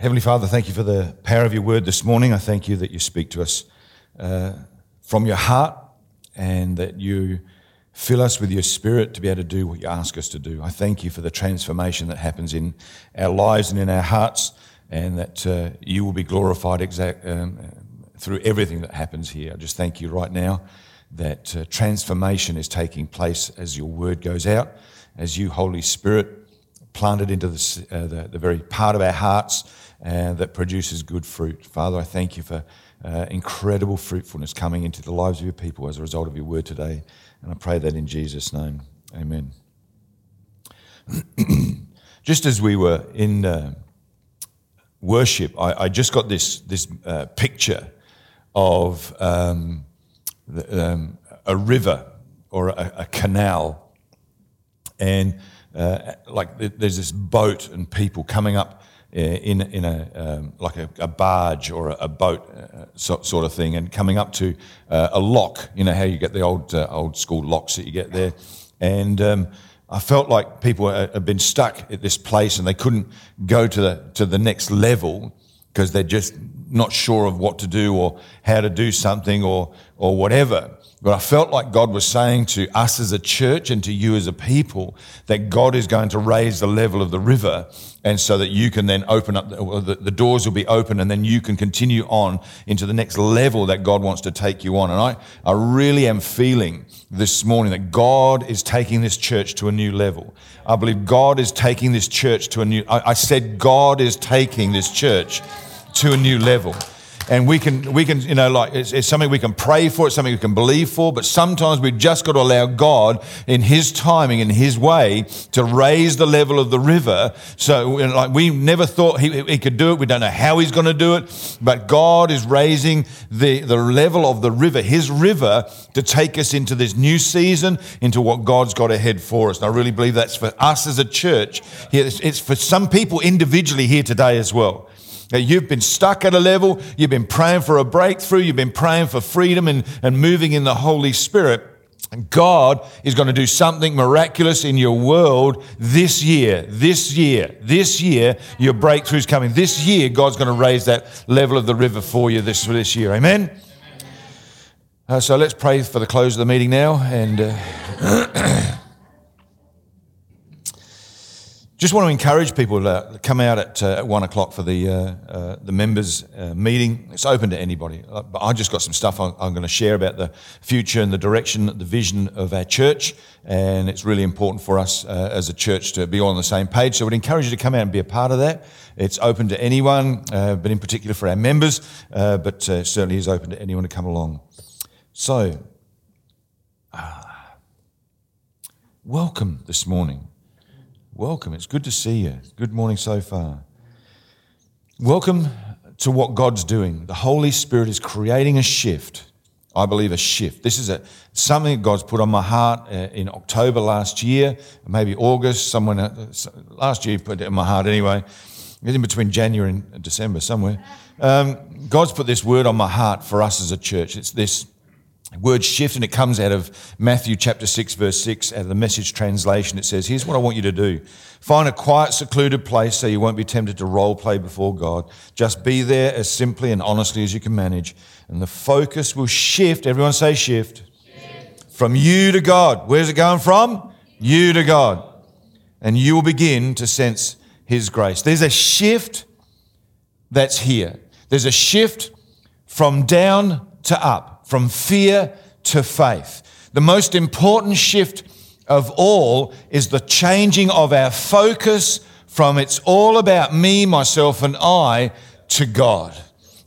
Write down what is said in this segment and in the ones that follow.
Heavenly Father, thank you for the power of your word this morning. I thank you that you speak to us uh, from your heart and that you fill us with your spirit to be able to do what you ask us to do. I thank you for the transformation that happens in our lives and in our hearts, and that uh, you will be glorified exact, um, through everything that happens here. I just thank you right now that uh, transformation is taking place as your word goes out, as you, Holy Spirit, planted into the, uh, the, the, very part of our hearts uh, that produces good fruit. Father, I thank you for uh, incredible fruitfulness coming into the lives of your people as a result of your word today. And I pray that in Jesus' name. Amen. just as we were in uh, worship, I, I, just got this, this uh, picture of um, the, um, a river or a, a canal. And uh, like there's this boat and people coming up in in a um, like a, a, barge or a, boat uh, so, sort of thing, and coming up to uh, a lock. You know how you get the old uh, old school locks that you get there, and um, I felt like people had been stuck at this place and they couldn't go to the to the next level because they're just not sure of what to do or how to do something or or whatever. But I felt like God was saying to us as a church and to you as a people that God is going to raise the level of the river and so that you can then open up, the, the, doors will be open and then you can continue on into the next level that God wants to take you on. And I, I really am feeling this morning that God is taking this church to a new level. I believe God is taking this church to a new, I, I said God is taking this church to a new level. And we can we can you know like it's, it's, something we can pray for it's something we can believe for but sometimes we've just got to allow god in his timing in his way to raise the level of the river. So like we never thought he, he could do it. We don't know how he's going to do it but god is raising the the level of the river his river to take us into this new season into what god's got ahead for us. And i really believe that's for us as a church. It's for some people individually here today as well You've been stuck at a level, you've been praying for a breakthrough, you've been praying for freedom and, and moving in the Holy Spirit. God is going to do something miraculous in your world this year. This year, this year, your breakthrough's coming. This year, God's going to raise that level of the river for you this, this year. Amen? Uh, so let's pray for the close of the meeting now. And. Uh, Just want to encourage people to come out at, uh, one o'clock for the uh, uh, the members uh, meeting. It's open to anybody. Uh, but I just got some stuff I'm, I'm, going to share about the future and the direction, the vision of our church, and it's really important for us uh, as a church to be all on the same page. So, would encourage you to come out and be a part of that. It's open to anyone, but in particular for our members, but certainly is open to anyone to come along. So, welcome this morning. Welcome. It's good to see you. Good morning so far. Welcome to what God's doing. The Holy Spirit is creating a shift. I believe a shift. This is a, something that God's put on my heart uh, in October last year, maybe August. Someone last year put it in my heart anyway. In between January and December, somewhere. Um, God's put this word on my heart for us as a church. It's this word shift, and it comes out of Matthew chapter 6, verse 6, out of the message translation. It says, Here's what I want you to do find a quiet, secluded place so you won't be tempted to role play before God. Just be there as simply and honestly as you can manage, and the focus will shift. Everyone say shift. shift. From you to God. Where's it going from? You to God. And you will begin to sense His grace. There's a shift that's here. There's a shift from down to up from fear to faith. The most important shift of all is the changing of our focus from it's all about me, myself, and I to God.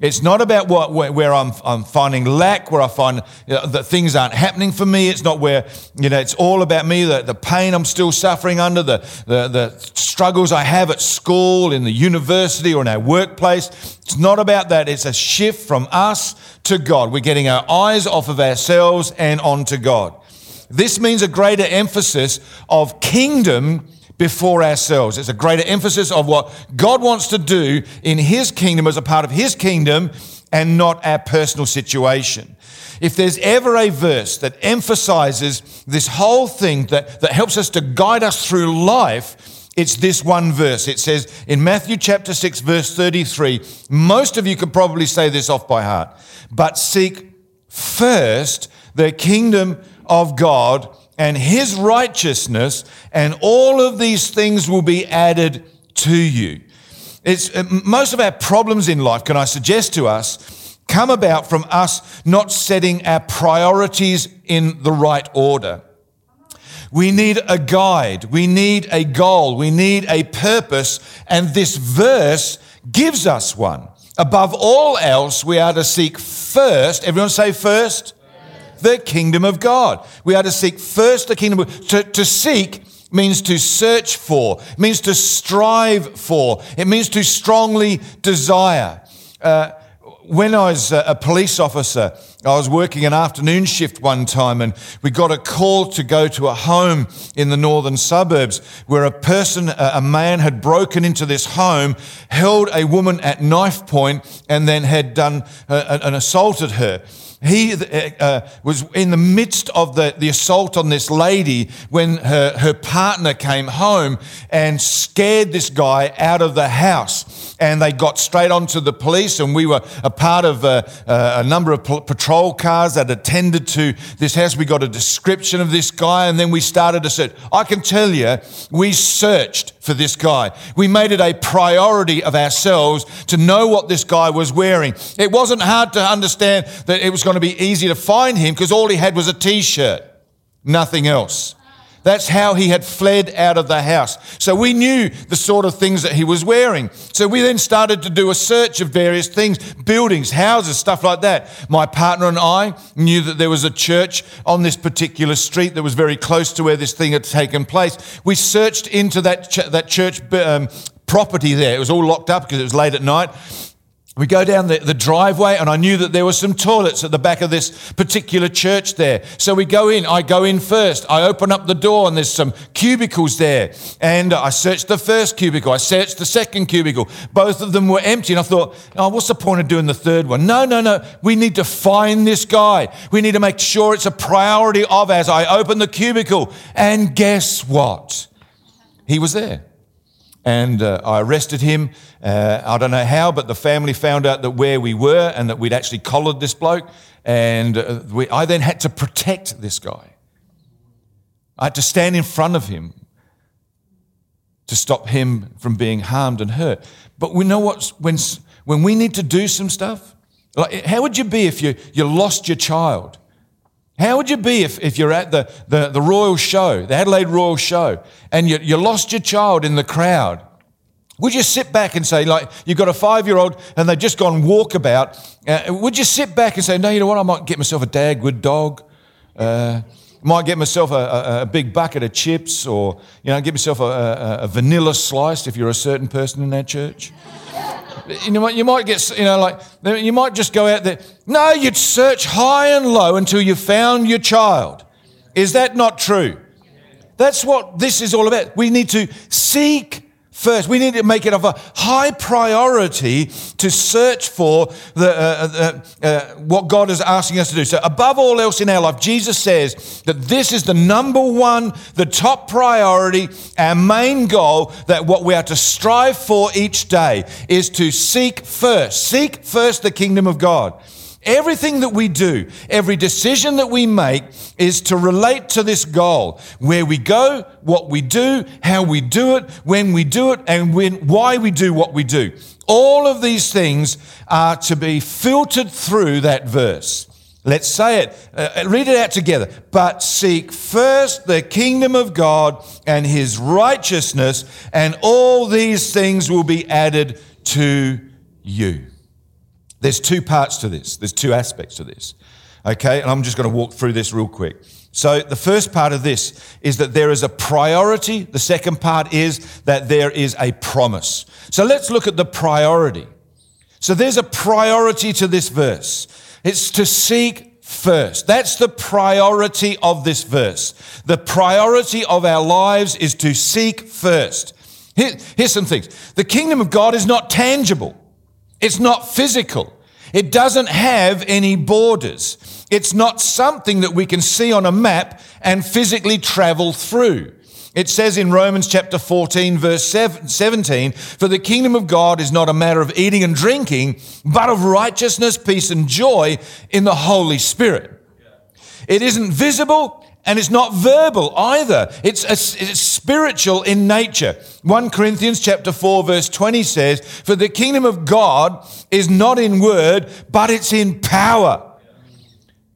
It's not about what, where, I'm, I'm finding lack, where I find you know, that things aren't happening for me. It's not where, you know, it's all about me, the, the pain I'm still suffering under, the, the, the struggles I have at school, in the university, or in our workplace. It's not about that. It's a shift from us to God. We're getting our eyes off of ourselves and onto God. This means a greater emphasis of kingdom before ourselves. It's a greater emphasis of what God wants to do in His kingdom as a part of His kingdom and not our personal situation. If there's ever a verse that emphasizes this whole thing that, that helps us to guide us through life, It's this one verse. It says in Matthew chapter 6, verse 33, most of you could probably say this off by heart, but seek first the kingdom of God and his righteousness, and all of these things will be added to you. It's, uh, most of our problems in life, can I suggest to us, come about from us not setting our priorities in the right order. We need a guide. We need a goal. We need a purpose. And this verse gives us one. Above all else, we are to seek first, everyone say first, the kingdom of God. We are to seek first the kingdom of to, to seek means to search for, means to strive for, it means to strongly desire. Uh, when I was a police officer, I was working an afternoon shift one time and we got a call to go to a home in the northern suburbs where a person, a man had broken into this home, held a woman at knife point and then had done uh, and assaulted her. He uh, uh, was in the midst of the, the assault on this lady when her, her partner came home and scared this guy out of the house. And they got straight onto the police, and we were a part of a, a number of patrol cars that attended to this house. We got a description of this guy, and then we started to search. I can tell you, we searched for this guy. We made it a priority of ourselves to know what this guy was wearing. It wasn't hard to understand that it was going to be easy to find him because all he had was a t shirt, nothing else. That's how he had fled out of the house. So we knew the sort of things that he was wearing. So we then started to do a search of various things, buildings, houses, stuff like that. My partner and I knew that there was a church on this particular street that was very close to where this thing had taken place. We searched into that, ch- that church um, property there. It was all locked up because it was late at night. We go down the, the driveway, and I knew that there were some toilets at the back of this particular church there. So we go in. I go in first. I open up the door, and there's some cubicles there. And I searched the first cubicle. I searched the second cubicle. Both of them were empty. And I thought, oh, what's the point of doing the third one? No, no, no. We need to find this guy. We need to make sure it's a priority of ours. I open the cubicle, and guess what? He was there and uh, I arrested him. Uh, I don't know how, but the family found out that where we were and that we'd actually collared this bloke. And uh, we, I then had to protect this guy. I had to stand in front of him to stop him from being harmed and hurt. But we know what, when, when we need to do some stuff, like, how would you be if you, you lost your child? How would you be if, if you're at the, the, the Royal Show, the Adelaide Royal Show, and you, you lost your child in the crowd? Would you sit back and say, like, you've got a five year old and they've just gone walkabout? Uh, would you sit back and say, no, you know what, I might get myself a Dagwood dog? Uh, might get myself a, a, a, big bucket of chips or, you know, get myself a, a, vanilla slice if you're a certain person in that church? you know, you might get, you know, like, you might just go out there. No, you'd search high and low until you found your child. Is that not true? That's what this is all about. We need to seek first. We need to make it of a high priority to search for the, uh, uh, uh, what God is asking us to do. So, above all else in our life, Jesus says that this is the number one, the top priority, our main goal, that what we are to strive for each day is to seek first. Seek first the kingdom of God. Everything that we do, every decision that we make is to relate to this goal. Where we go, what we do, how we do it, when we do it, and when, why we do what we do. All of these things are to be filtered through that verse. Let's say it. Uh, read it out together. But seek first the kingdom of God and his righteousness, and all these things will be added to you. There's two parts to this, there's two aspects to this. Okay, and I'm just going to walk through this real quick. So, the first part of this is that there is a priority. The second part is that there is a promise. So, let's look at the priority. So, there's a priority to this verse. It's to seek first. That's the priority of this verse. The priority of our lives is to seek first. Here, here's some things the kingdom of God is not tangible. It's not physical. It doesn't have any borders. It's not something that we can see on a map and physically travel through. It says in Romans chapter 14, verse 17, For the kingdom of God is not a matter of eating and drinking, but of righteousness, peace, and joy in the Holy Spirit. It isn't visible and it's not verbal either. It's, it's, spiritual in nature. 1 Corinthians chapter 4 verse 20 says, For the kingdom of God is not in word, but it's in power.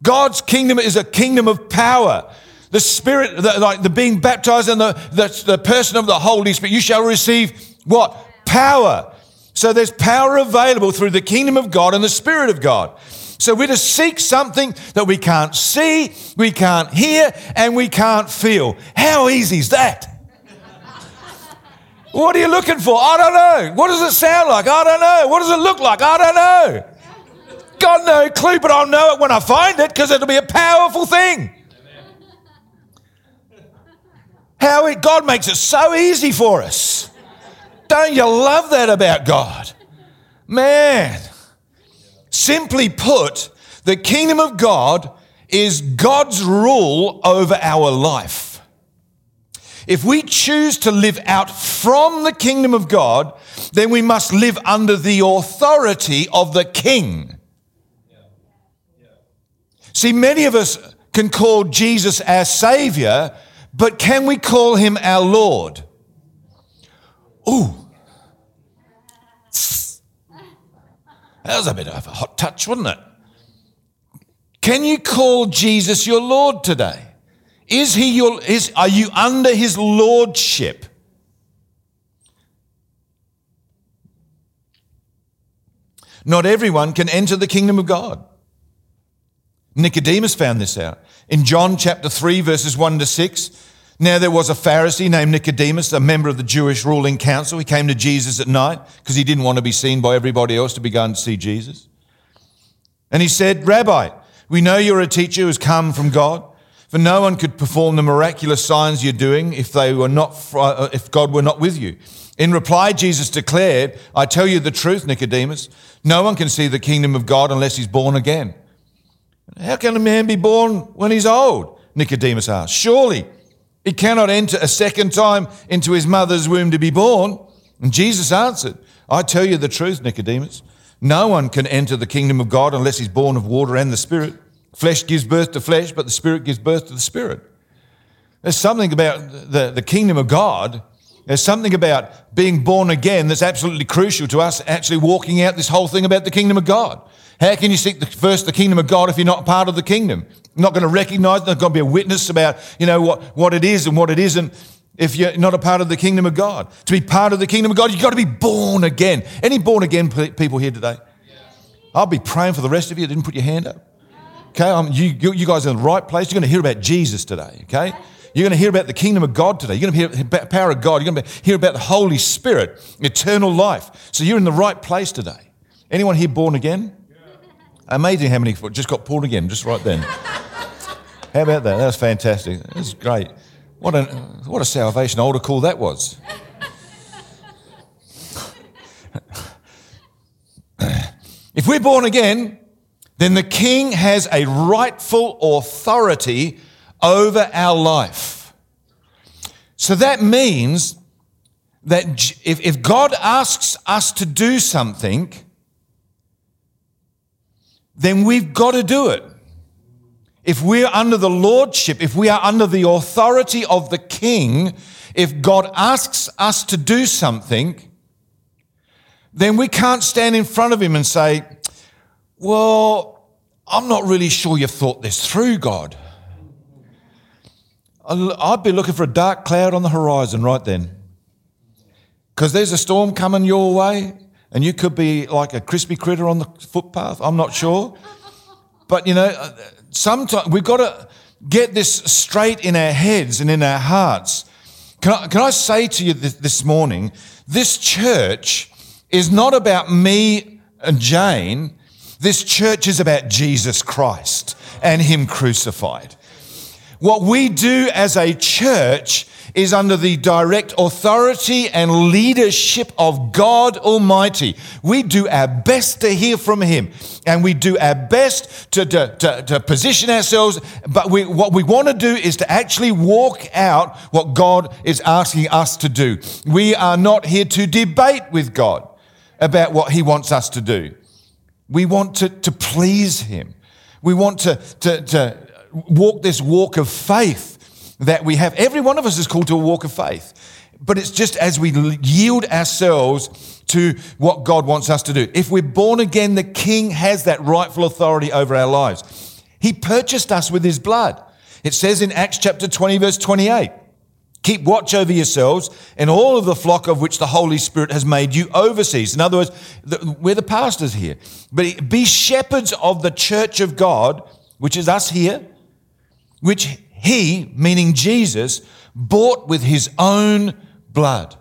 God's kingdom is a kingdom of power. The Spirit, the, like the being baptized and the, the, the person of the Holy Spirit, you shall receive what? Power. So there's power available through the kingdom of God and the Spirit of God. So we're to seek something that we can't see, we can't hear, and we can't feel. How easy is that? what are you looking for? I don't know. What does it sound like? I don't know. What does it look like? I don't know. Got no clue, but I'll know it when I find it because it'll be a powerful thing. How it, God makes it so easy for us. Don't you love that about God? Man, simply put, the kingdom of God is God's rule over our life. If we choose to live out from the kingdom of God, then we must live under the authority of the king. See, many of us can call Jesus our Savior, but can we call him our Lord? Ooh. That was a bit of a hot touch, wasn't it? Can you call Jesus your Lord today? Is he your is are you under his lordship? Not everyone can enter the kingdom of God. Nicodemus found this out. In John chapter 3, verses 1 to 6, now there was a Pharisee named Nicodemus, a member of the Jewish ruling council. He came to Jesus at night because he didn't want to be seen by everybody else to be going to see Jesus. And he said, Rabbi, we know you're a teacher who has come from God, for no one could perform the miraculous signs you're doing if they were not, uh, if God were not with you. In reply, Jesus declared, I tell you the truth, Nicodemus, no one can see the kingdom of God unless he's born again. How can a man be born when he's old? Nicodemus asked. Surely he cannot enter a second time into his mother's womb to be born. And Jesus answered, I tell you the truth, Nicodemus. No one can enter the kingdom of God unless he's born of water and the Spirit. Flesh gives birth to flesh, but the Spirit gives birth to the Spirit. There's something about the, the kingdom of God. There's something about being born again that's absolutely crucial to us actually walking out this whole thing about the kingdom of God. How can you seek the, first the kingdom of God if you're not part of the kingdom? Not going to recognize, not going to be a witness about, you know, what, what it is and what it isn't if you're not a part of the kingdom of God. To be part of the kingdom of God, you've got to be born again. Any born again people here today? I'll be praying for the rest of you. Didn't put your hand up. Okay, um, you, you guys are in the right place. You're going to hear about Jesus today. Okay, you're going to hear about the kingdom of God today. You're going to hear about the power of God. You're going to hear about the Holy Spirit, eternal life. So you're in the right place today. Anyone here born again? Amazing how many just got born again just right then. how about that? That was fantastic. That's great. What a, what a salvation altar call that was. if we're born again, then the king has a rightful authority over our life. So that means that if, if God asks us to do something, then we've got to do it. If we're under the lordship, if we are under the authority of the king, if God asks us to do something, then we can't stand in front of him and say, Well, I'm not really sure you've thought this through, God. I'd be looking for a dark cloud on the horizon right then. Because there's a storm coming your way, and you could be like a crispy critter on the footpath. I'm not sure. But, you know, uh, sometimes we've got to get this straight in our heads and in our hearts. Can I, can I say to you this, this morning, this church is not about me and Jane. This church is about Jesus Christ and Him crucified. What we do as a church is under the direct authority and leadership of God Almighty. We do our best to hear from Him and we do our best to, to, to, to position ourselves. But we, what we want to do is to actually walk out what God is asking us to do. We are not here to debate with God about what He wants us to do. We want to, to please Him. We want to, to, to walk this walk of faith that we have. Every one of us is called to a walk of faith. But it's just as we yield ourselves to what God wants us to do. If we're born again, the King has that rightful authority over our lives. He purchased us with His blood. It says in Acts chapter 20, verse 28. Keep watch over yourselves and all of the flock of which the Holy Spirit has made you overseers. In other words, we're the pastors here. But be shepherds of the church of God, which is us here, which he, meaning Jesus, bought with his own blood.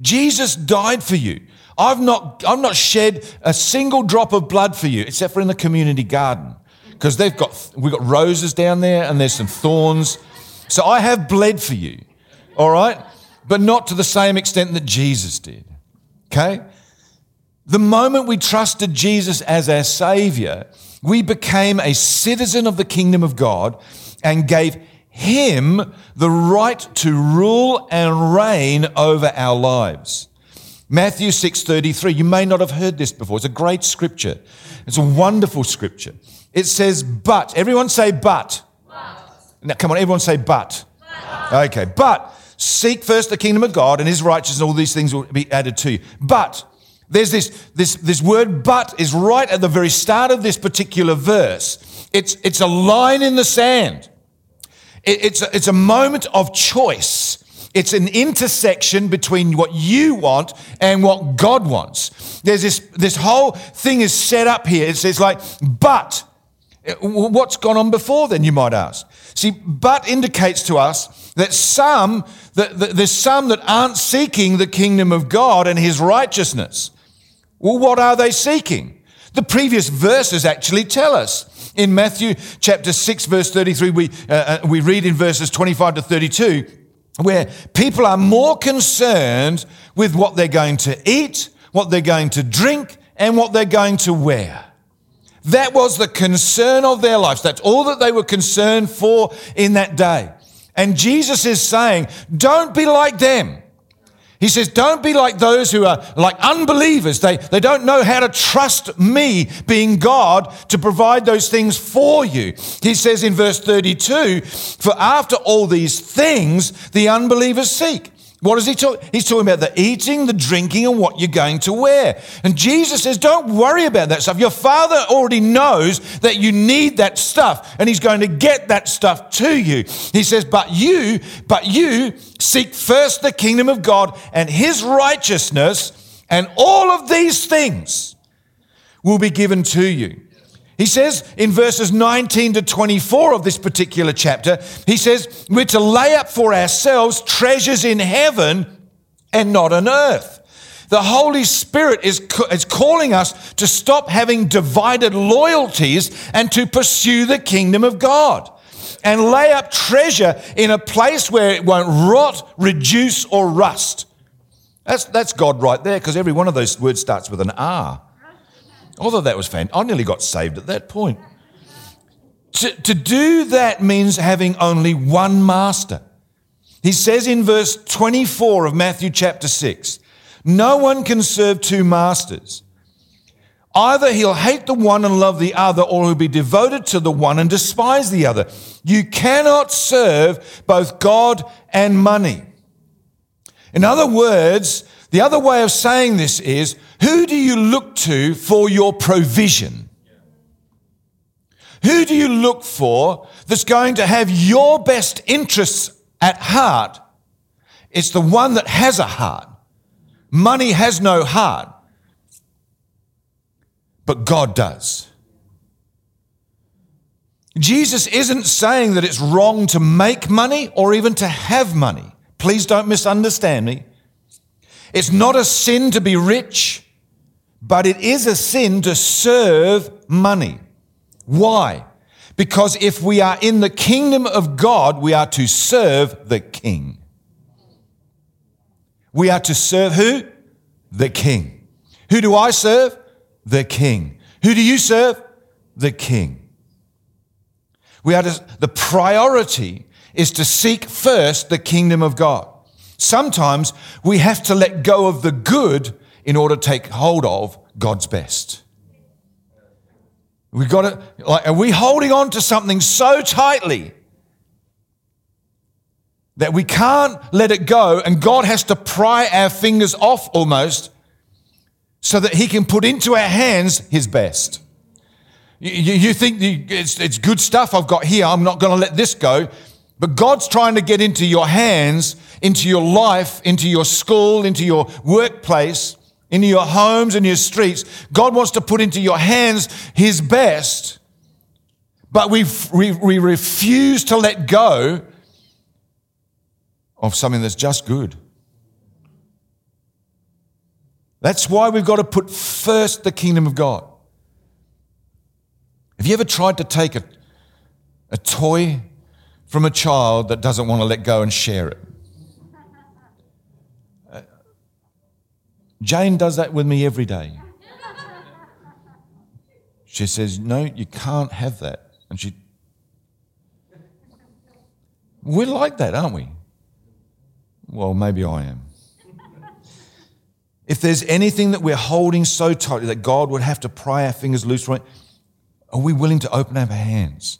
Jesus died for you. I've not, I've not shed a single drop of blood for you, except for in the community garden. Because they've got, we've got roses down there and there's some thorns. So I have bled for you, all right? But not to the same extent that Jesus did, okay? The moment we trusted Jesus as our Savior, we became a citizen of the kingdom of God and gave him the right to rule and reign over our lives. Matthew 6:33. You may not have heard this before. It's a great scripture. It's a wonderful scripture. It says, "But." Everyone say but. but. Now come on, everyone say but. but. Okay, but seek first the kingdom of God and his righteousness and all these things will be added to you. But there's this, this, this word but is right at the very start of this particular verse. It's, it's a line in the sand. It, it's, a, it's a moment of choice. It's an intersection between what you want and what God wants. There's this, this whole thing is set up here. It's, it's like, but eh, what's gone on before then, you might ask? See, but indicates to us that some, that, that there's some that aren't seeking the kingdom of God and his righteousness. Well, what are they seeking? The previous verses actually tell us. In Matthew chapter 6, verse 33, we, uh, uh, we read in verses 25 to 32, where people are more concerned with what they're going to eat, what they're going to drink, and what they're going to wear. That was the concern of their lives. That's all that they were concerned for in that day. And Jesus is saying, don't be like them. He says, Don't be like those who are like unbelievers. They, they don't know how to trust me, being God, to provide those things for you. He says in verse 32 For after all these things, the unbelievers seek. What is he talking? He's talking about the eating, the drinking, and what you're going to wear. And Jesus says, don't worry about that stuff. Your father already knows that you need that stuff, and he's going to get that stuff to you. He says, but you, but you seek first the kingdom of God and his righteousness, and all of these things will be given to you. He says in verses 19 to 24 of this particular chapter, he says, We're to lay up for ourselves treasures in heaven and not on earth. The Holy Spirit is, is calling us to stop having divided loyalties and to pursue the kingdom of God and lay up treasure in a place where it won't rot, reduce, or rust. That's, that's God right there because every one of those words starts with an R. Although that was fantastic. I nearly got saved at that point. To, to do that means having only one master. He says in verse 24 of Matthew chapter 6 No one can serve two masters. Either he'll hate the one and love the other, or he'll be devoted to the one and despise the other. You cannot serve both God and money. In other words, the other way of saying this is who do you look to for your provision? Who do you look for that's going to have your best interests at heart? It's the one that has a heart. Money has no heart, but God does. Jesus isn't saying that it's wrong to make money or even to have money. Please don't misunderstand me. It's not a sin to be rich, but it is a sin to serve money. Why? Because if we are in the kingdom of God, we are to serve the king. We are to serve who? The King. Who do I serve? The King. Who do you serve? The King. We are to, the priority is to seek first the kingdom of God. Sometimes we have to let go of the good in order to take hold of God's best. We've got to, like, are we holding on to something so tightly that we can't let it go and God has to pry our fingers off almost so that He can put into our hands His best? You, you think it's, it's good stuff I've got here, I'm not going to let this go. But God's trying to get into your hands, into your life, into your school, into your workplace, into your homes and your streets. God wants to put into your hands His best, but we, we, refuse to let go of something that's just good. That's why we've got to put first the kingdom of God. Have you ever tried to take a, a toy from a child that doesn't want to let go and share it? Jane does that with me every day. She says, No, you can't have that. And she. We're like that, aren't we? Well, maybe I am. If there's anything that we're holding so tightly that God would have to pry our fingers loose from it, are we willing to open our hands?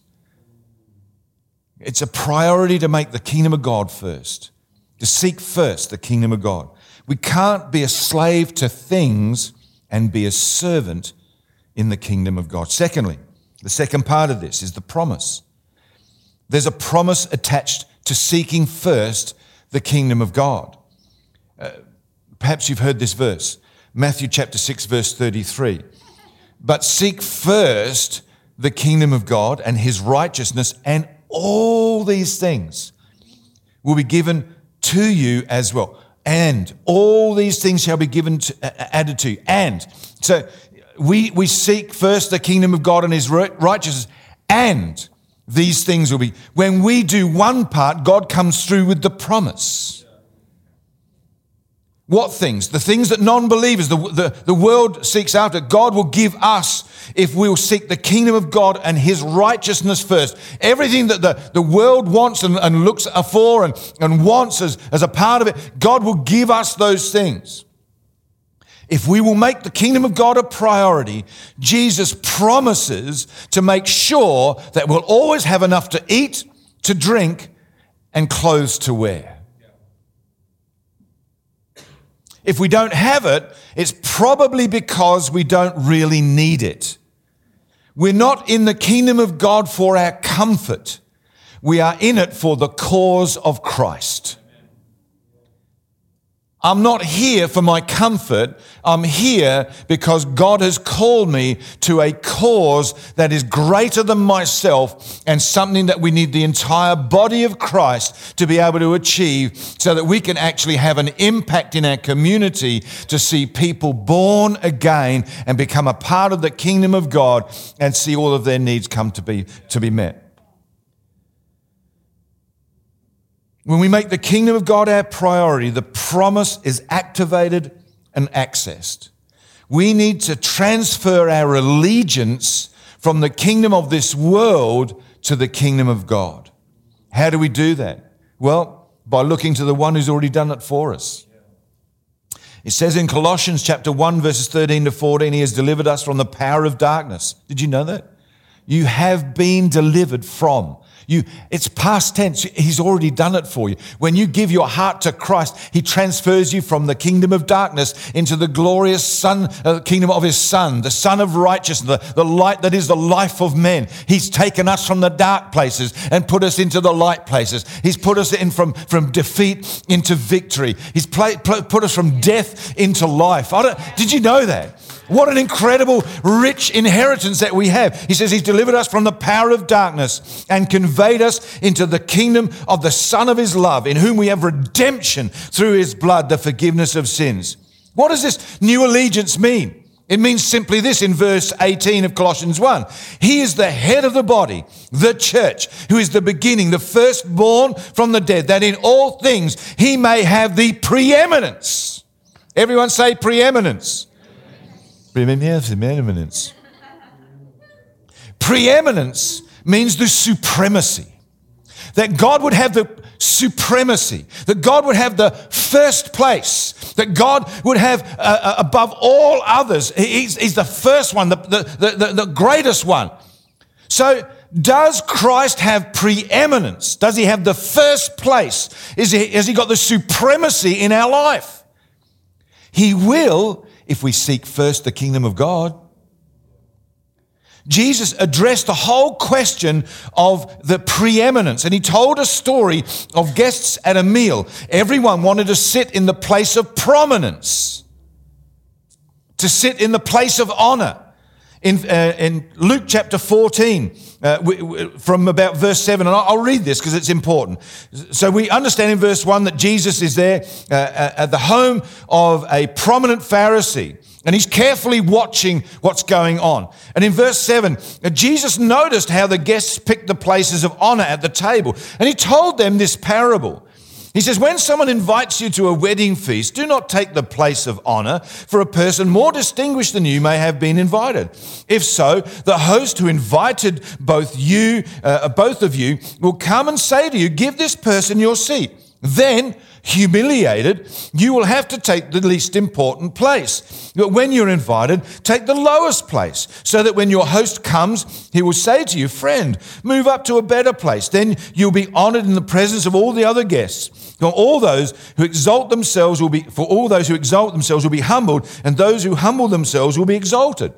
It's a priority to make the kingdom of God first, to seek first the kingdom of God. We can't be a slave to things and be a servant in the kingdom of God. Secondly, the second part of this is the promise. There's a promise attached to seeking first the kingdom of God. Uh, perhaps you've heard this verse, Matthew chapter 6, verse 33. But seek first the kingdom of God and his righteousness, and all these things will be given to you as well. And all these things shall be given to, uh, added to you. And so we, we seek first the kingdom of God and his righteousness, and these things will be. When we do one part, God comes through with the promise. What things? The things that non believers, the, the, the world seeks after, God will give us if we'll seek the kingdom of God and his righteousness first. Everything that the, the world wants and, and looks for and, and wants as, as a part of it, God will give us those things. If we will make the kingdom of God a priority, Jesus promises to make sure that we'll always have enough to eat, to drink, and clothes to wear. If we don't have it, it's probably because we don't really need it. We're not in the kingdom of God for our comfort. We are in it for the cause of Christ. I'm not here for my comfort. I'm here because God has called me to a cause that is greater than myself and something that we need the entire body of Christ to be able to achieve so that we can actually have an impact in our community to see people born again and become a part of the kingdom of God and see all of their needs come to be, to be met. When we make the kingdom of God our priority, the promise is activated and accessed. We need to transfer our allegiance from the kingdom of this world to the kingdom of God. How do we do that? Well, by looking to the one who's already done it for us. It says in Colossians chapter 1 verses 13 to 14 he has delivered us from the power of darkness. Did you know that? You have been delivered from you, it's past tense. He's already done it for you. When you give your heart to Christ, He transfers you from the kingdom of darkness into the glorious Son, uh, kingdom of His Son, the Son of righteousness, the, the light that is the life of men. He's taken us from the dark places and put us into the light places. He's put us in from, from defeat into victory. He's play, put us from death into life. did you know that? What an incredible, rich inheritance that we have. He says he's delivered us from the power of darkness and conveyed us into the kingdom of the Son of his love, in whom we have redemption through his blood, the forgiveness of sins. What does this new allegiance mean? It means simply this in verse 18 of Colossians 1. He is the head of the body, the church, who is the beginning, the firstborn from the dead, that in all things he may have the preeminence. Everyone say preeminence. Preeminence. Preeminence means the supremacy. That God would have the supremacy, that God would have the first place, that God would have uh, uh, above all others. He's, he's the first one, the, the, the, the greatest one. So, does Christ have preeminence? Does he have the first place? Is he, has he got the supremacy in our life? He will if we seek first the kingdom of God. Jesus addressed the whole question of the preeminence and he told a story of guests at a meal. Everyone wanted to sit in the place of prominence, to sit in the place of honor. In, uh, in Luke chapter 14, uh, from about verse 7, and I'll, I'll read this because it's important. So we understand in verse 1 that Jesus is there uh, at the home of a prominent Pharisee. And he's carefully watching what's going on. And in verse 7, Jesus noticed how the guests picked the places of honor at the table. And he told them this parable. He says, When someone invites you to a wedding feast, do not take the place of honor, for a person more distinguished than you may have been invited. If so, the host who invited both you, uh, both of you, will come and say to you, Give this person your seat. Then humiliated, you will have to take the least important place. But when you're invited, take the lowest place, so that when your host comes, he will say to you, Friend, move up to a better place. Then you'll be honored in the presence of all the other guests. For all those who exalt themselves will be, for all those who exalt themselves will be humbled, and those who humble themselves will be exalted.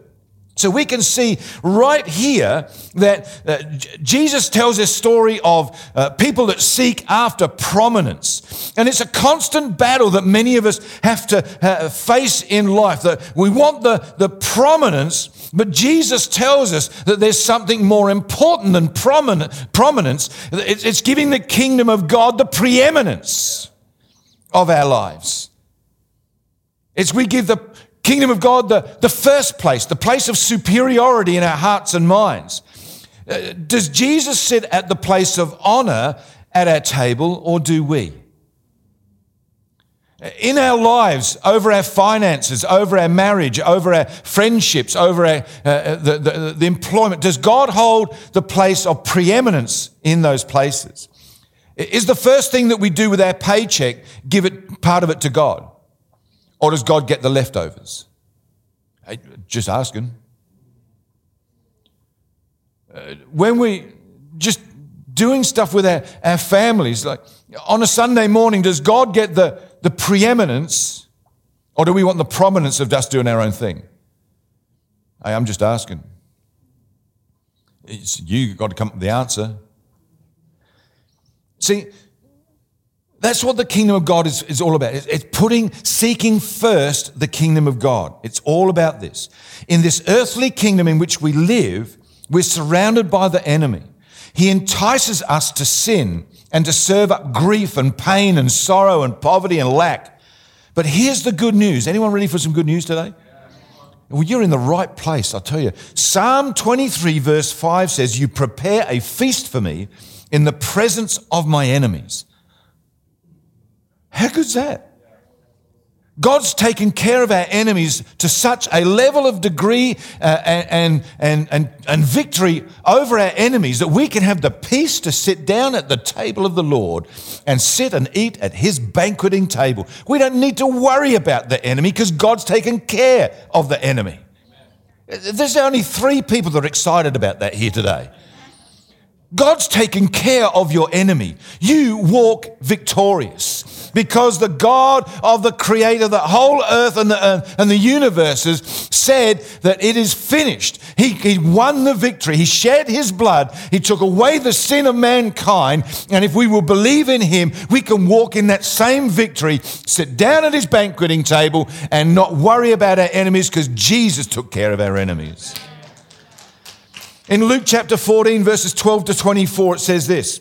So we can see right here that uh, Jesus tells this story of uh, people that seek after prominence. And it's a constant battle that many of us have to uh, face in life. That we want the, the prominence, but Jesus tells us that there's something more important than prominent, prominence. It's, it's giving the kingdom of God the preeminence of our lives. It's we give the Kingdom of God, the, the first place, the place of superiority in our hearts and minds. Uh, does Jesus sit at the place of honor at our table, or do we? In our lives, over our finances, over our marriage, over our friendships, over our, uh, uh, the, the, the employment, does God hold the place of preeminence in those places? Is the first thing that we do with our paycheck give it part of it to God? Or does God get the leftovers? Just asking. Uh, when we just doing stuff with our, our families, like on a Sunday morning, does God get the, the preeminence or do we want the prominence of just doing our own thing? Hey, I'm just asking. It's you got to come up with the answer. See, that's what the kingdom of God is, is all about. It's putting, seeking first the kingdom of God. It's all about this. In this earthly kingdom in which we live, we're surrounded by the enemy. He entices us to sin and to serve up grief and pain and sorrow and poverty and lack. But here's the good news. Anyone ready for some good news today? Well, you're in the right place, I'll tell you. Psalm 23, verse 5 says, You prepare a feast for me in the presence of my enemies. How good's that? God's taken care of our enemies to such a level of degree uh, and, and, and, and victory over our enemies that we can have the peace to sit down at the table of the Lord and sit and eat at his banqueting table. We don't need to worry about the enemy because God's taken care of the enemy. There's only three people that are excited about that here today. God's taken care of your enemy. You walk victorious because the God of the creator, the whole earth and the, uh, and the universes said that it is finished. He, he won the victory. He shed his blood. He took away the sin of mankind. And if we will believe in him, we can walk in that same victory, sit down at his banqueting table and not worry about our enemies because Jesus took care of our enemies. In Luke chapter 14, verses 12 to 24, it says this.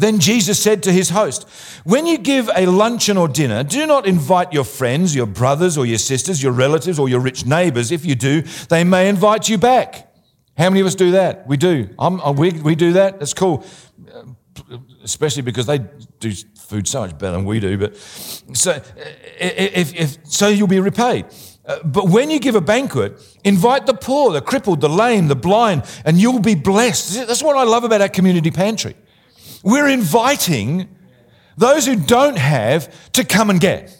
Then Jesus said to his host, When you give a luncheon or dinner, do not invite your friends, your brothers or your sisters, your relatives or your rich neighbors. If you do, they may invite you back. How many of us do that? We do. I'm, uh, we, we do that. That's cool. Especially because they do food so much better than we do. But so, uh, if, if, so you'll be repaid. Uh, but when you give a banquet, invite the poor, the crippled, the lame, the blind, and you'll be blessed. That's what I love about our community pantry. We're inviting those who don't have to come and get.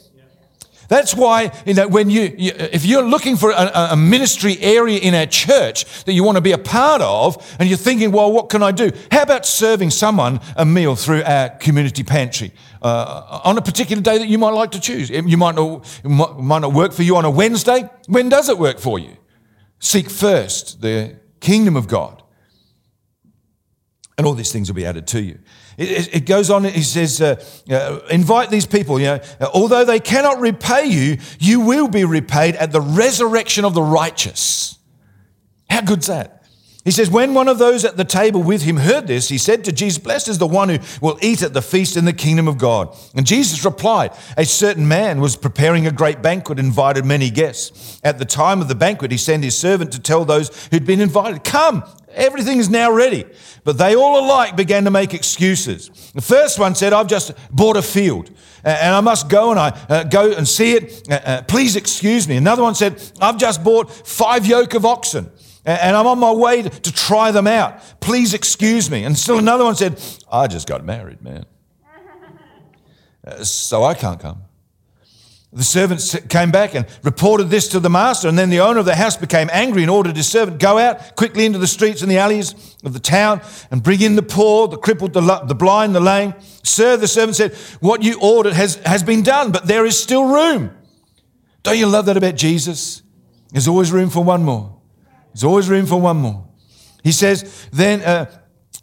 That's why, you know, when you, you if you're looking for a, a, ministry area in our church that you want to be a part of, and you're thinking, well, what can I do? How about serving someone a meal through our community pantry uh, on a particular day that you might like to choose? You might not, might not work for you on a Wednesday. When does it work for you? Seek first the kingdom of God, and all these things will be added to you. It, it goes on, he says, uh, uh, invite these people, you know, although they cannot repay you, you will be repaid at the resurrection of the righteous. How good's that? He says, when one of those at the table with him heard this, he said to Jesus, Blessed is the one who will eat at the feast in the kingdom of God. And Jesus replied, A certain man was preparing a great banquet, invited many guests. At the time of the banquet, he sent his servant to tell those who'd been invited, Come, everything is now ready. But they all alike began to make excuses. The first one said, I've just bought a field and I must go and I uh, go and see it. Uh, uh, please excuse me. Another one said, I've just bought five yoke of oxen and I'm on my way to try them out. Please excuse me. And still another one said, I just got married, man. Uh, so I can't come. The servant came back and reported this to the master, and then the owner of the house became angry and ordered his servant, Go out quickly into the streets and the alleys of the town and bring in the poor, the crippled, the, the blind, the lame. Sir, the servant said, What you ordered has, has been done, but there is still room. Don't you love that about Jesus? There's always room for one more. There's always room for one more. He says, Then uh,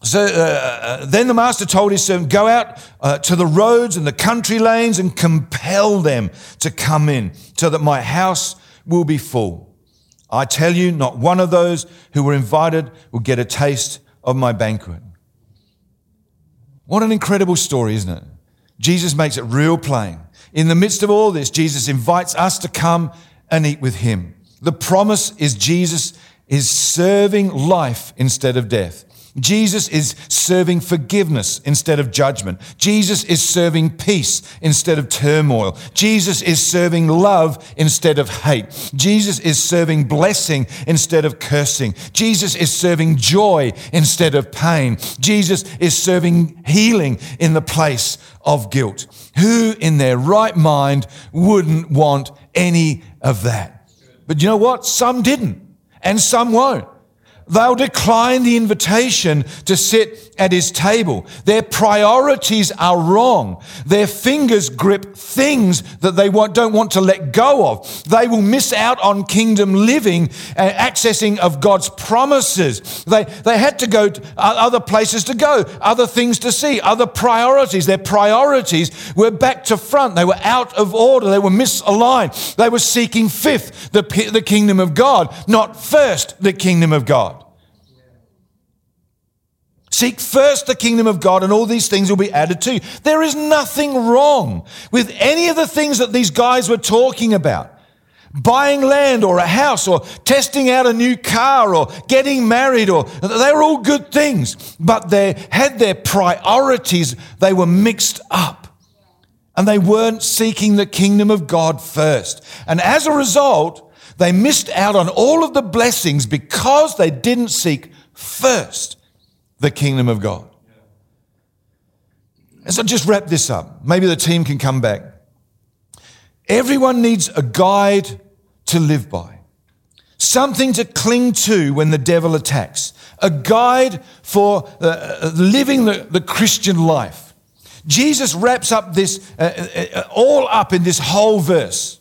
so uh, uh, then the master told his servant, Go out uh, to the roads and the country lanes and compel them to come in, so that my house will be full. I tell you, not one of those who were invited will get a taste of my banquet. What an incredible story, isn't it? Jesus makes it real plain. In the midst of all this, Jesus invites us to come and eat with him. The promise is Jesus is serving life instead of death. Jesus is serving forgiveness instead of judgment. Jesus is serving peace instead of turmoil. Jesus is serving love instead of hate. Jesus is serving blessing instead of cursing. Jesus is serving joy instead of pain. Jesus is serving healing in the place of guilt. Who in their right mind wouldn't want any of that? But you know what? Some didn't, and some won't. They'll decline the invitation to sit at his table. Their priorities are wrong. Their fingers grip things that they don't want to let go of. They will miss out on kingdom living and accessing of God's promises. They, they had to go to other places to go, other things to see, other priorities. Their priorities were back to front. They were out of order. They were misaligned. They were seeking fifth, the, the kingdom of God, not first, the kingdom of God. Seek first the kingdom of God, and all these things will be added to you. There is nothing wrong with any of the things that these guys were talking about. Buying land or a house or testing out a new car or getting married or they're all good things, but they had their priorities, they were mixed up. And they weren't seeking the kingdom of God first. And as a result, they missed out on all of the blessings because they didn't seek first the kingdom of God. And so just wrap this up. Maybe the team can come back. Everyone needs a guide to live by, something to cling to when the devil attacks, a guide for uh, uh living the, the Christian life. Jesus wraps up this uh, uh, uh, all up in this whole verse.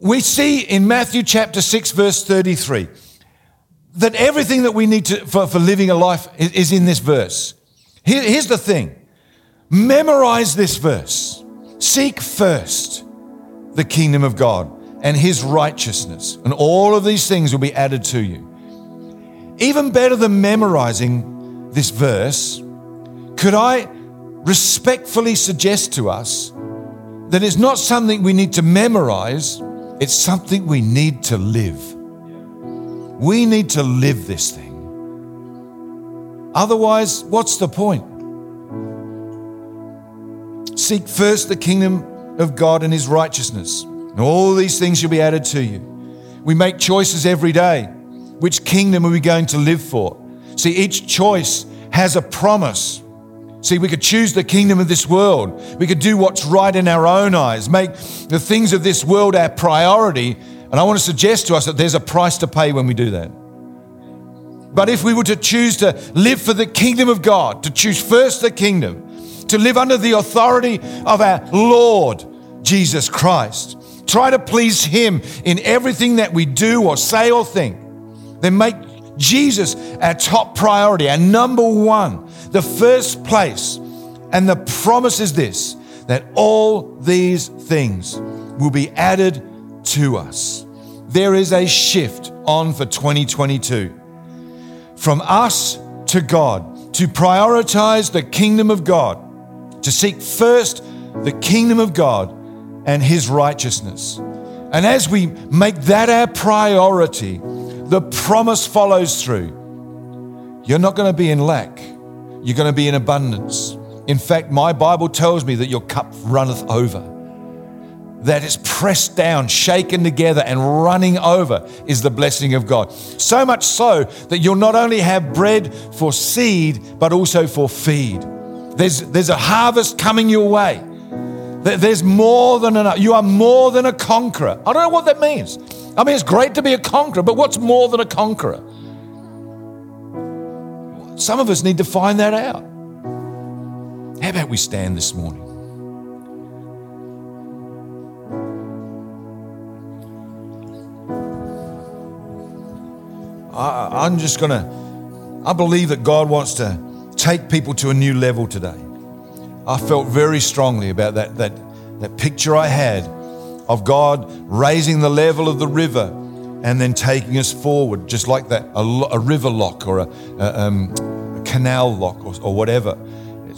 We see in Matthew chapter 6, verse 33 that everything that we need to, for, for living a life is, in this verse. Here, here's the thing memorize this verse. Seek first the kingdom of God and his righteousness, and all of these things will be added to you. Even better than memorizing this verse, could I respectfully suggest to us that it's not something we need to memorize, it's something we need to live. We need to live this thing. Otherwise, what's the point? Seek first the kingdom of God and his righteousness, and all these things shall be added to you. We make choices every day. Which kingdom are we going to live for? See, each choice has a promise. See, we could choose the kingdom of this world. We could do what's right in our own eyes, make the things of this world our priority. And I want to suggest to us that there's a price to pay when we do that. But if we were to choose to live for the kingdom of God, to choose first the kingdom, to live under the authority of our Lord Jesus Christ. Try to please Him in everything that we do or say or think. Then make Jesus our top priority, our number one, the first place. And the promise is this that all these things will be added to us. There is a shift on for 2022 from us to God to prioritize the kingdom of God to seek first the kingdom of God and his righteousness. And as we make that our priority, the promise follows through. You're not going to be in lack, you're going to be in abundance. In fact, my Bible tells me that your cup runneth over. That is pressed down, shaken together, and running over is the blessing of God. So much so that you'll not only have bread for seed, but also for feed. There's, there's a harvest coming your way. There's more than enough. You are more than a conqueror. I don't know what that means. I mean, it's great to be a conqueror, but what's more than a conqueror? Some of us need to find that out. How about we stand this morning? I, am just going to, I believe that God wants to take people to a new level today. I felt very strongly about that, that, that picture I had of God raising the level of the river and then taking us forward, just like that, a, a river lock or a, a, um, a canal lock or, or whatever.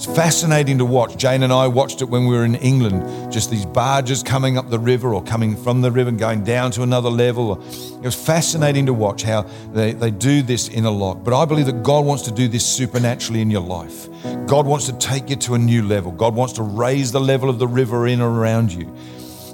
It's fascinating to watch. Jane and I watched it when we were in England, just these barges coming up the river or coming from the river and going down to another level. It was fascinating to watch how they, they do this in a lock. But I believe that God wants to do this supernaturally in your life. God wants to take you to a new level. God wants to raise the level of the river in and around you.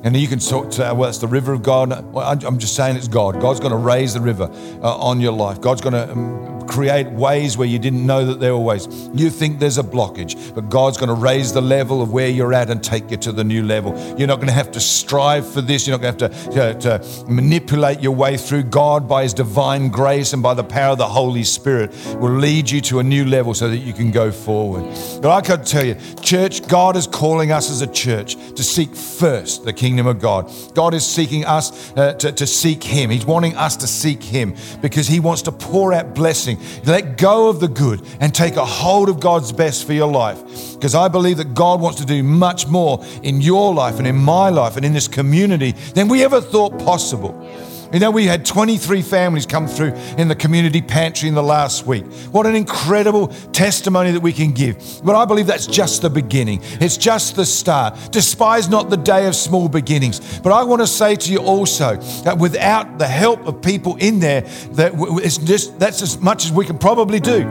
And you can talk to, well, it's the river of God. I'm just saying it's God. God's going to raise the river uh, on your life. God's going to um, create ways where you didn't know that there were ways. You think there's a blockage, but God's going to raise the level of where you're at and take you to the new level. You're not going to have to strive for this. You're not going to have to, to, to manipulate your way through. God, by His divine grace and by the power of the Holy Spirit, will lead you to a new level so that you can go forward. But I can tell you, church, God is calling us as a church to seek first the kingdom of God. God is seeking us uh, to, to seek Him. He's wanting us to seek Him because He wants to pour out blessing let go of the good and take a hold of God's best for your life. Because I believe that God wants to do much more in your life and in my life and in this community than we ever thought possible. You know, we had 23 families come through in the community pantry in the last week. What an incredible testimony that we can give. But I believe that's just the beginning. It's just the start. Despise not the day of small beginnings. But I want to say to you also that without the help of people in there, that it's just that's as much as we can probably do.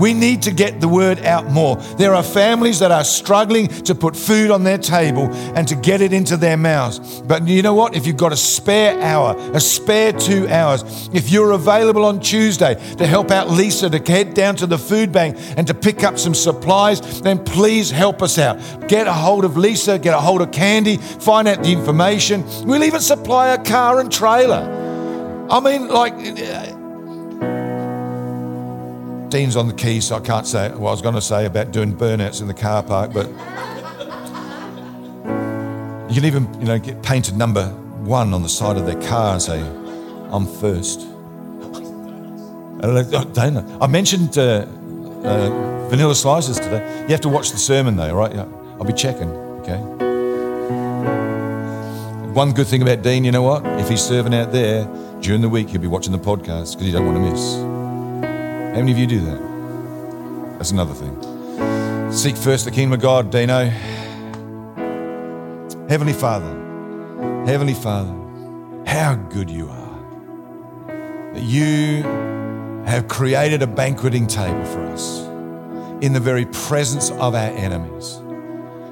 We need to get the word out more. There are families that are struggling to put food on their table and to get it into their mouths. But you know what? If you've got a spare hour, a spare two hours, if you're available on Tuesday to help out Lisa to head down to the food bank and to pick up some supplies, then please help us out. Get a hold of Lisa, get a hold of Candy, find out the information. We'll even supply a car and trailer. I mean, like Dean's on the keys, so I can't say what I was going to say about doing burnouts in the car park, but you can even, you know, get painted number one on the side of their car and say, "I'm first. I, I mentioned uh, uh, vanilla slices today. You have to watch the sermon though, right? I'll be checking. Okay. One good thing about Dean, you know what? If he's serving out there during the week, he'll be watching the podcast because he don't want to miss. How many of you do that? That's another thing. Seek first the kingdom of God, Dino. Heavenly Father, Heavenly Father, how good you are. That you have created a banqueting table for us in the very presence of our enemies.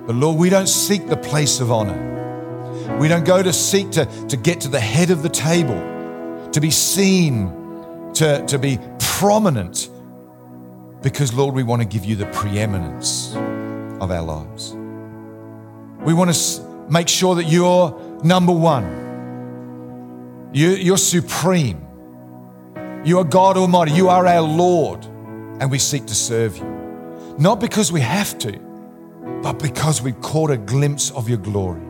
But Lord, we don't seek the place of honor. We don't go to seek to, to get to the head of the table, to be seen, to, to be prominent, because, Lord, we want to give you the preeminence of our lives. We want to make sure that you're number one, you, you're supreme, you are God Almighty, you are our Lord, and we seek to serve you. Not because we have to, but because we've caught a glimpse of your glory.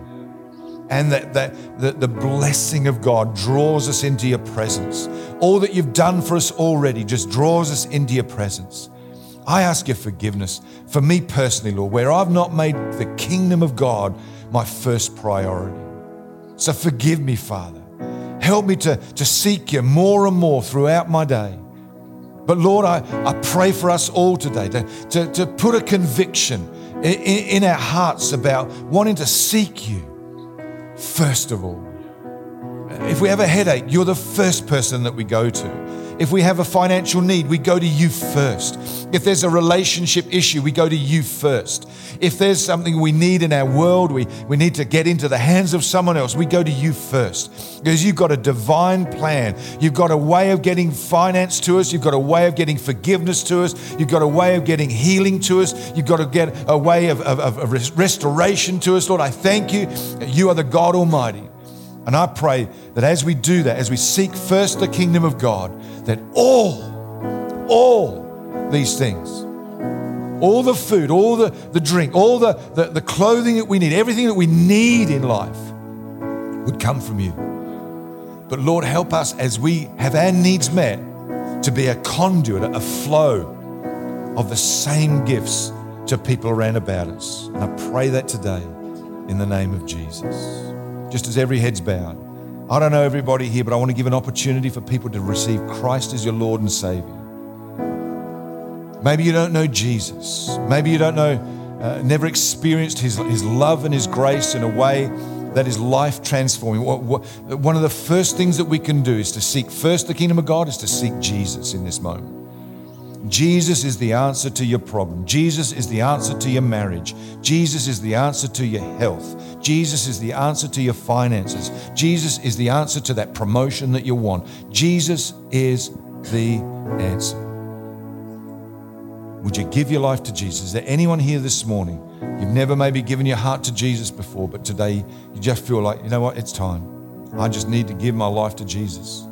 And that, that the, the blessing of God draws us into your presence. All that you've done for us already just draws us into your presence. I ask your forgiveness for me personally, Lord, where I've not made the kingdom of God my first priority. So forgive me, Father. Help me to, to seek you more and more throughout my day. But Lord, I, I pray for us all today to, to, to put a conviction in, in our hearts about wanting to seek you first of all. If we have a headache, you're the first person that we go to. If we have a financial need, we go to you first. If there's a relationship issue, we go to you first. If there's something we need in our world, we, we need to get into the hands of someone else, we go to you first. Because you've got a divine plan. You've got a way of getting finance to us. You've got a way of getting forgiveness to us. You've got a way of getting healing to us. You've got to get a way of, of, of restoration to us. Lord, I thank you. You are the God Almighty. And I pray that as we do that, as we seek first the kingdom of God, that all, all these things, all the food, all the, the drink, all the, the, the clothing that we need, everything that we need in life would come from you. But Lord, help us as we have our needs met to be a conduit, a flow of the same gifts to people around about us. And I pray that today in the name of Jesus just as every head's bowed. I don't know everybody here, but I want to give an opportunity for people to receive Christ as your Lord and Savior. Maybe you don't know Jesus. Maybe you don't know, uh, never experienced his, his love and His grace in a way that is life transforming. What One of the first things that we can do is to seek first the kingdom of God, is to seek Jesus in this moment. Jesus is the answer to your problem. Jesus is the answer to your marriage. Jesus is the answer to your health. Jesus is the answer to your finances. Jesus is the answer to that promotion that you want. Jesus is the answer. Would you give your life to Jesus? Is there anyone here this morning? You've never maybe given your heart to Jesus before, but today you just feel like, you know what, it's time. I just need to give my life to Jesus.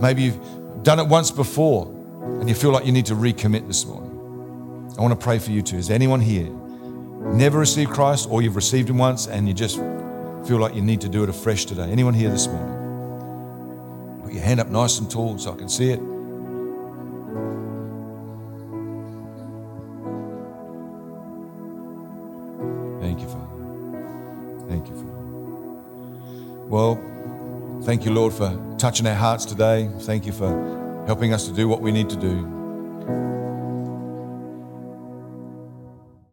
Maybe you've done it once before and you feel like you need to recommit this morning. I want to pray for you too. Is anyone here never received Christ or you've received Him once and you just feel like you need to do it afresh today? Anyone here this morning? Put your hand up nice and tall so I can see it. Thank you, Father. Thank you, Father. Well, thank you, Lord, for touching our hearts today. Thank you for helping us to do what we need to do.